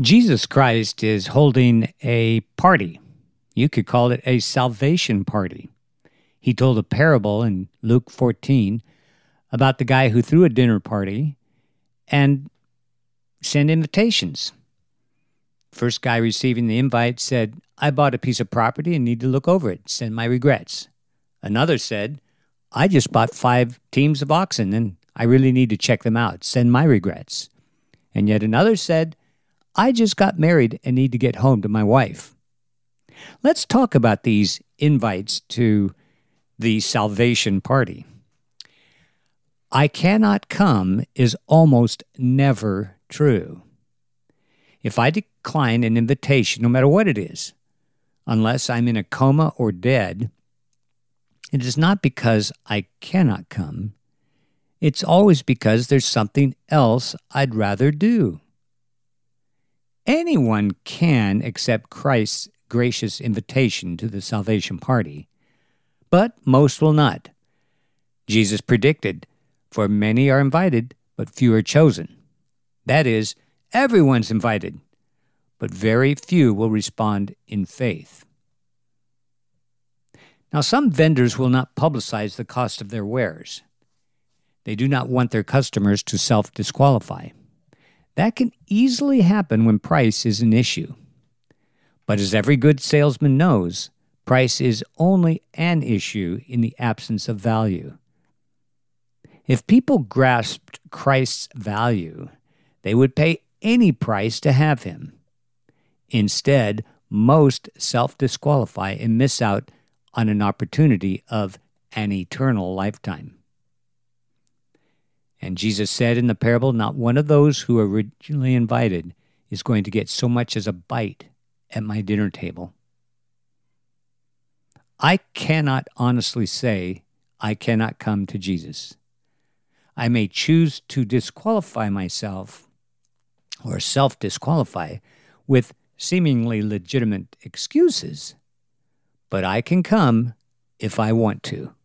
Jesus Christ is holding a party. You could call it a salvation party. He told a parable in Luke 14 about the guy who threw a dinner party and sent invitations. First guy receiving the invite said, I bought a piece of property and need to look over it. Send my regrets. Another said, I just bought five teams of oxen and I really need to check them out. Send my regrets. And yet another said, I just got married and need to get home to my wife. Let's talk about these invites to the salvation party. I cannot come is almost never true. If I decline an invitation, no matter what it is, unless I'm in a coma or dead, it is not because I cannot come. It's always because there's something else I'd rather do. Anyone can accept Christ's gracious invitation to the salvation party, but most will not. Jesus predicted, For many are invited, but few are chosen. That is, everyone's invited, but very few will respond in faith. Now, some vendors will not publicize the cost of their wares. They do not want their customers to self disqualify. That can easily happen when price is an issue. But as every good salesman knows, price is only an issue in the absence of value. If people grasped Christ's value, they would pay any price to have him. Instead, most self disqualify and miss out on an opportunity of an eternal lifetime. And Jesus said in the parable, Not one of those who originally invited is going to get so much as a bite at my dinner table. I cannot honestly say I cannot come to Jesus. I may choose to disqualify myself or self disqualify with seemingly legitimate excuses, but I can come if I want to.